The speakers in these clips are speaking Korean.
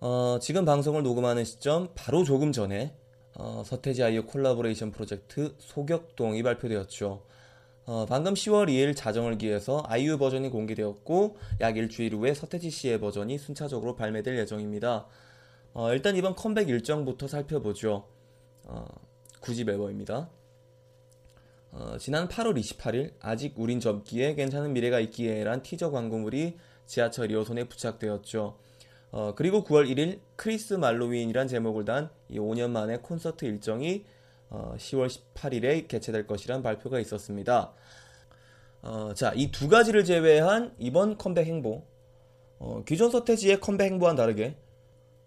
어, 지금 방송을 녹음하는 시점 바로 조금 전에 어, 서태지 아이유 콜라보레이션 프로젝트 소격동이 발표되었죠. 어, 방금 10월 2일 자정을 기해서 아이유 버전이 공개되었고 약 일주일 후에 서태지 씨의 버전이 순차적으로 발매될 예정입니다. 어, 일단 이번 컴백 일정부터 살펴보죠. 어, 9집 앨범입니다. 어, 지난 8월 28일 아직 우린 젊기에 괜찮은 미래가 있기에란 티저 광고물이 지하철 2호선에 부착되었죠. 어, 그리고 9월 1일 크리스 말로윈이란 제목을 단 이 5년 만에 콘서트 일정이 어, 10월 18일에 개최될 것이란 발표가 있었습니다. 어, 자, 이 두 가지를 제외한 이번 컴백 행보. 어, 기존 서태지의 컴백 행보와는 다르게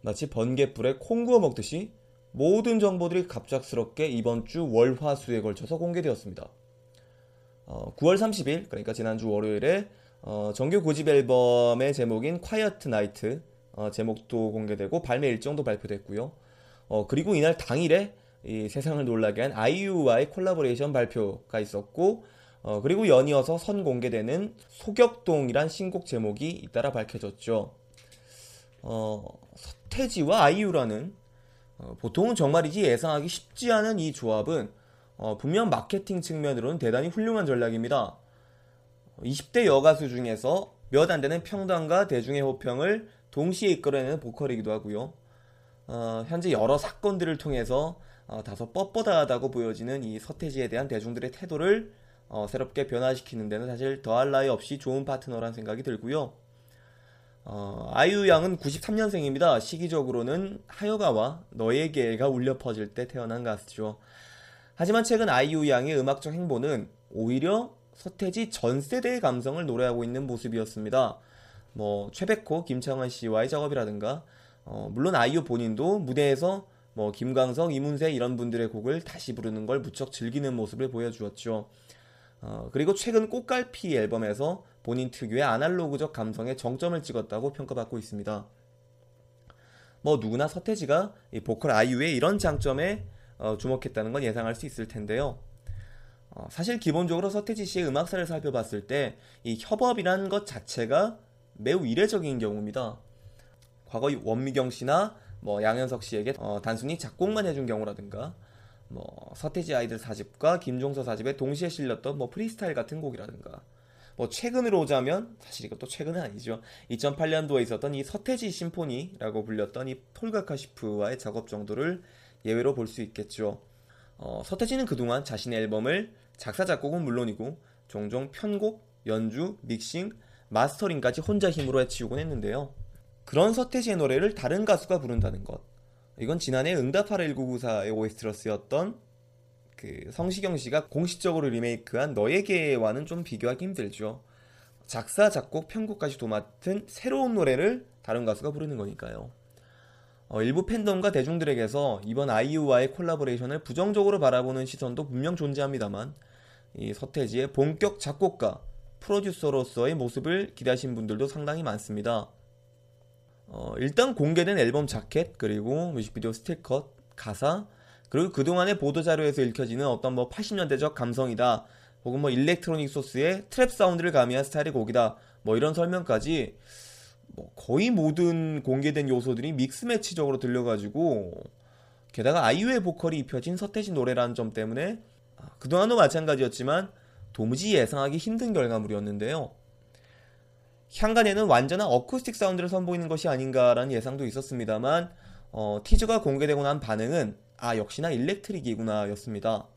마치 번개불에 콩 구워 먹듯이 모든 정보들이 갑작스럽게 이번 주 월화수에 걸쳐서 공개되었습니다. 어, 9월 30일, 그러니까 지난주 월요일에 어, 정규 9집 앨범의 제목인 Quiet Night 어, 제목도 공개되고 발매 일정도 발표됐고요. 어, 그리고 이날 당일에 이 세상을 놀라게 한 아이유와의 콜라보레이션 발표가 있었고 어, 그리고 연이어서 선 공개되는 소격동이란 신곡 제목이 잇따라 밝혀졌죠. 어, 서태지와 아이유라는 어, 보통은 정말이지 예상하기 쉽지 않은 이 조합은 어, 분명 마케팅 측면으로는 대단히 훌륭한 전략입니다. 20대 여가수 중에서 몇 안 되는 평단과 대중의 호평을 동시에 이끌어내는 보컬이기도 하고요. 어, 현재 여러 사건들을 통해서 어, 다소 뻣뻣하다고 보여지는 이 서태지에 대한 대중들의 태도를 어, 새롭게 변화시키는 데는 사실 더할 나위 없이 좋은 파트너라는 생각이 들고요. 어, 아이유 양은 93년생입니다. 시기적으로는 하여가와 너에게가 울려 퍼질 때 태어난 가수죠. 하지만 최근 아이유 양의 음악적 행보는 오히려 서태지 전 세대의 감성을 노래하고 있는 모습이었습니다. 뭐 최백호, 김창완 씨와의 작업이라든가 어, 물론 아이유 본인도 무대에서 뭐 김광석, 이문세 이런 분들의 곡을 다시 부르는 걸 무척 즐기는 모습을 보여주었죠. 어, 그리고 최근 꽃갈피 앨범에서 본인 특유의 아날로그적 감성에 정점을 찍었다고 평가받고 있습니다. 뭐 누구나 서태지가 이 보컬 아이유의 이런 장점에 어, 주목했다는 건 예상할 수 있을 텐데요. 어, 사실 기본적으로 서태지 씨의 음악사를 살펴봤을 때 이 협업이라는 것 자체가 매우 이례적인 경우입니다. 과거 원미경 씨나 뭐 양현석 씨에게 어, 단순히 작곡만 해준 경우라든가 뭐 서태지 아이들 4집과 김종서 4집에 동시에 실렸던 뭐 프리스타일 같은 곡이라든가 뭐 최근으로 오자면 사실 이것도 최근은 아니죠. 2008년도에 있었던 이 서태지 심포니라고 불렸던 이 폴가카시프와의 작업 정도를 예외로 볼 수 있겠죠. 어, 서태지는 그동안 자신의 앨범을 작사 작곡은 물론이고 종종 편곡, 연주, 믹싱, 마스터링까지 혼자 힘으로 해치우곤 했는데요. 그런 서태지의 노래를 다른 가수가 부른다는 것. 이건 지난해 응답하라 1994의 OST로 쓰였던 그 성시경 씨가 공식적으로 리메이크한 너에게와는 좀 비교하기 힘들죠. 작사, 작곡, 편곡까지 도맡은 새로운 노래를 다른 가수가 부르는 거니까요. 어, 일부 팬덤과 대중들에게서 이번 아이유와의 콜라보레이션을 부정적으로 바라보는 시선도 분명 존재합니다만 이 서태지의 본격 작곡가, 프로듀서로서의 모습을 기대하신 분들도 상당히 많습니다. 어, 일단 공개된 앨범 자켓 그리고 뮤직비디오 스틸컷, 가사 그리고 그동안의 보도 자료에서 읽혀지는 어떤 뭐 80년대적 감성이다 혹은 뭐 electronic 소스의 trap 사운드를 가미한 스타일의 곡이다 뭐 이런 설명까지 뭐 거의 모든 공개된 요소들이 mix match적으로 들려가지고 게다가 아이유의 보컬이 입혀진 서태지 노래라는 점 때문에 아, 그동안도 마찬가지였지만 도무지 예상하기 힘든 결과물이었는데요. 항간에는 완전한 어쿠스틱 사운드를 선보이는 것이 아닌가라는 예상도 있었습니다만 어, 티저가 공개되고 난 반응은 아 역시나 electric이구나 였습니다.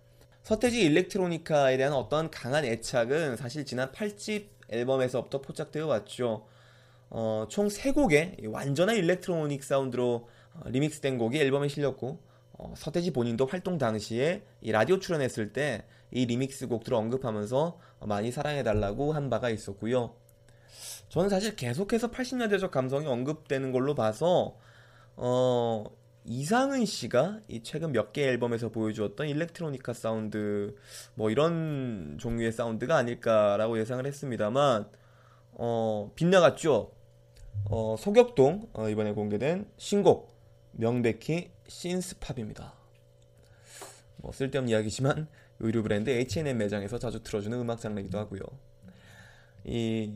서태지 electronica에 대한 어떤 강한 애착은 사실 지난 8집 앨범에서부터 포착되어 왔죠. 어, 총 3곡의 완전한 electronic 사운드로 어, remix된 곡이 앨범에 실렸고 어, 서태지 본인도 활동 당시에 이 라디오 출연했을 때 이 리믹스 곡들을 언급하면서 많이 사랑해달라고 한 바가 있었고요. 저는 사실 계속해서 80년대적 감성이 언급되는 걸로 봐서 어, 이상은 씨가 이 최근 몇 개 앨범에서 보여주었던 일렉트로니카 사운드 뭐 이런 종류의 사운드가 아닐까라고 예상을 했습니다만 어, 빗나갔죠. 어, 소격동 어, 이번에 공개된 신곡 명백히 synth pop입니다. 뭐 쓸데없는 이야기지만 의류 브랜드 H&M 매장에서 자주 틀어주는 음악 장르이기도 하고요. 이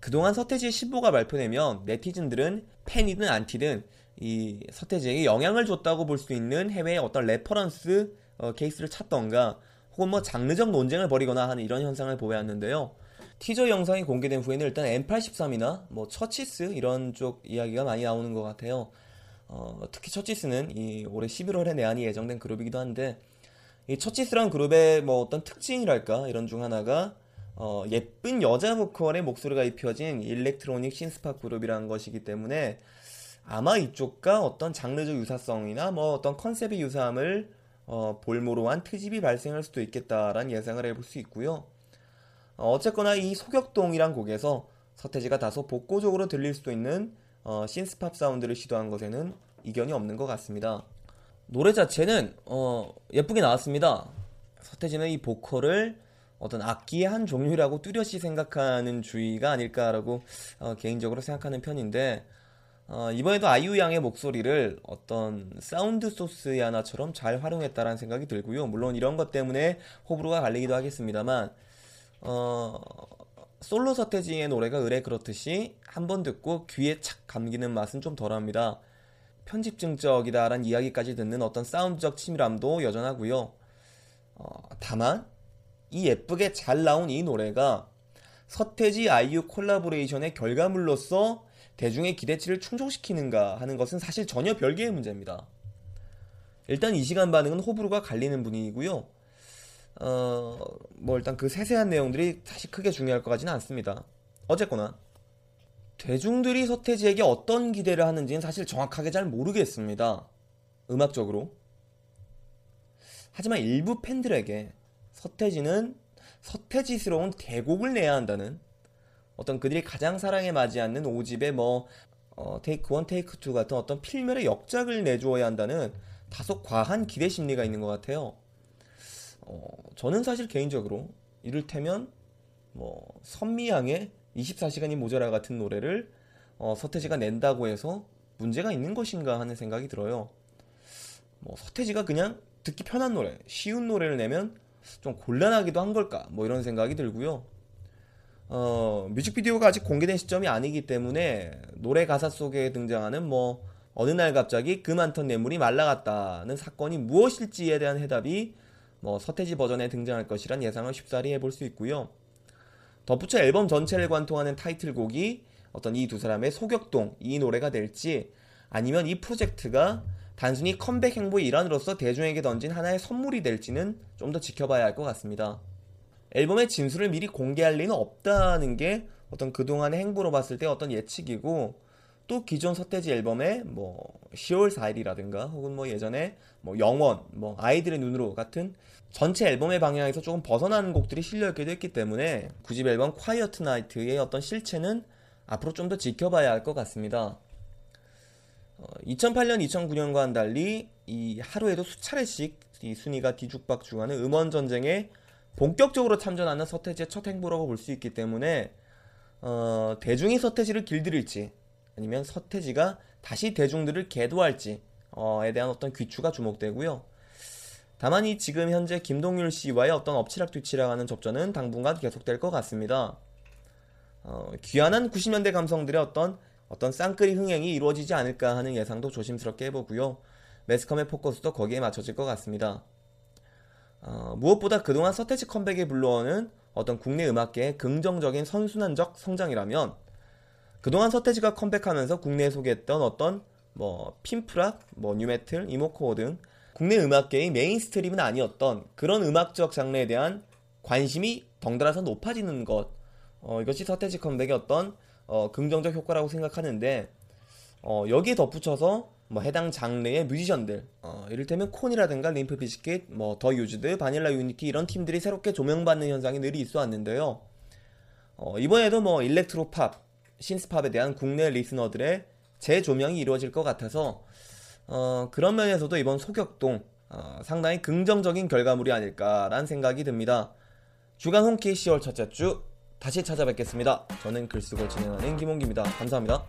그동안 서태지의 신보가 발표되면 네티즌들은 팬이든 안티든 이 서태지에게 영향을 줬다고 볼 수 있는 해외의 어떤 reference 어, 케이스를 찾던가 혹은 뭐 장르적 논쟁을 벌이거나 하는 이런 현상을 보여왔는데요. 티저 영상이 공개된 후에는 일단 M83이나 뭐 처치스 이런 쪽 이야기가 많이 나오는 것 같아요. 어, 특히 처치스는 이 올해 11월에 내한이 예정된 그룹이기도 한데 이 처치스란 그룹의 뭐 어떤 특징이랄까 이런 중 하나가 어, 예쁜 여자 보컬의 목소리가 입혀진 electronic synth pop 그룹이라는 것이기 때문에 아마 이쪽과 어떤 장르적 유사성이나 뭐 어떤 컨셉의 유사함을 어, 볼모로 한 트집이 발생할 수도 있겠다라는 예상을 해볼 수 있고요. 어, 어쨌거나 이 소격동이란 곡에서 서태지가 다소 복고적으로 들릴 수도 있는 어, 신스팝 사운드를 시도한 것에는 이견이 없는 것 같습니다. 노래 자체는 어, 예쁘게 나왔습니다. 서태지는 이 보컬을 어떤 악기의 한 종류라고 뚜렷이 생각하는 주의가 아닐까라고 어, 개인적으로 생각하는 편인데 어, 이번에도 아이유 양의 목소리를 어떤 사운드 소스의 하나처럼 잘 활용했다라는 생각이 들고요. 물론 이런 것 때문에 호불호가 갈리기도 하겠습니다만 어, 솔로 서태지의 노래가 으레 그렇듯이 한 번 듣고 귀에 착 감기는 맛은 좀 덜합니다. 편집증적이다라는 이야기까지 듣는 어떤 사운드적 치밀함도 여전하고요. 어, 다만 이 예쁘게 잘 나온 이 노래가 서태지 아이유 콜라보레이션의 결과물로서 대중의 기대치를 충족시키는가 하는 것은 사실 전혀 별개의 문제입니다. 일단 이 시간 반응은 호불호가 갈리는 분위기고요. 어, 뭐 일단 그 세세한 내용들이 사실 크게 중요할 것 같지는 않습니다. 어쨌거나 대중들이 서태지에게 어떤 기대를 하는지는 사실 정확하게 잘 모르겠습니다. 음악적으로. 하지만 일부 팬들에게 서태지는 서태지스러운 대곡을 내야 한다는 어떤 그들이 가장 사랑에 맞지 않는 5집의 뭐 어, 테이크 1, 테이크 2 같은 어떤 필멸의 역작을 내주어야 한다는 다소 과한 기대 심리가 있는 것 같아요. 어, 저는 사실 개인적으로 이를테면 뭐 선미양의 24시간이 모자라 같은 노래를 어, 서태지가 낸다고 해서 문제가 있는 것인가 하는 생각이 들어요. 뭐 서태지가 그냥 듣기 편한 노래, 쉬운 노래를 내면 좀 곤란하기도 한 걸까? 뭐 이런 생각이 들고요. 어, 뮤직비디오가 아직 공개된 시점이 아니기 때문에 노래 가사 속에 등장하는 뭐 어느 날 갑자기 그 많던 뇌물이 말라갔다는 사건이 무엇일지에 대한 해답이 뭐 서태지 버전에 등장할 것이란 예상을 쉽사리 해볼 수 있고요. 덧붙여 앨범 전체를 관통하는 타이틀곡이 어떤 이 두 사람의 소격동 이 노래가 될지 아니면 이 프로젝트가 단순히 컴백 행보의 일환으로서 대중에게 던진 하나의 선물이 될지는 좀 더 지켜봐야 할 것 같습니다. 앨범의 진수를 미리 공개할 리는 없다는 게 어떤 그동안의 행보로 봤을 때 어떤 예측이고 또 기존 서태지 앨범의 뭐 10월 4일이라든가 혹은 뭐 예전에 뭐 영원, 뭐 아이들의 눈으로 같은 전체 앨범의 방향에서 조금 벗어나는 곡들이 실려있기도 했기 때문에 9집 앨범 콰이어트 나이트의 어떤 실체는 앞으로 좀 더 지켜봐야 할 것 같습니다. 어, 2008년, 2009년과는 달리 이 하루에도 수차례씩 이 순위가 뒤죽박죽하는 음원 전쟁에 본격적으로 참전하는 서태지의 첫 행보라고 볼 수 있기 때문에 어, 대중이 서태지를 길들일지 아니면 서태지가 다시 대중들을 계도할지에 대한 어떤 귀추가 주목되고요. 다만 이 지금 현재 김동률 씨와의 어떤 엎치락뒤치락하는 접전은 당분간 계속될 것 같습니다. 어, 귀환한 90년대 감성들의 어떤 어떤 쌍끌이 흥행이 이루어지지 않을까 하는 예상도 조심스럽게 해보고요. 매스컴의 포커스도 거기에 맞춰질 것 같습니다. 어, 무엇보다 그동안 서태지 컴백에 불러오는 어떤 국내 음악계의 긍정적인 선순환적 성장이라면 그동안 서태지가 컴백하면서 국내에 소개했던 어떤 뭐 pimp rock, 뭐 nu metal, emocore 등 국내 음악계의 mainstream은 아니었던 그런 음악적 장르에 대한 관심이 덩달아서 높아지는 것 어, 이것이 서태지 컴백의 어떤 어, 긍정적 효과라고 생각하는데 어, 여기에 덧붙여서 뭐 해당 장르의 뮤지션들 어, 이를테면 Korn이라든가 Limp Bizkit, 뭐 The Used, Vanilla Unity 이런 팀들이 새롭게 조명받는 현상이 늘 있어 왔는데요. 어, 이번에도 뭐 electro pop, synth-pop에 대한 국내 listener들의 재조명이 이루어질 것 같아서 어, 그런 면에서도 이번 소격동 어, 상당히 긍정적인 결과물이 아닐까라는 생각이 듭니다. 주간 홍키 10월 첫째 주 다시 찾아뵙겠습니다. 저는 글쓰고 진행하는 김홍기입니다. 감사합니다.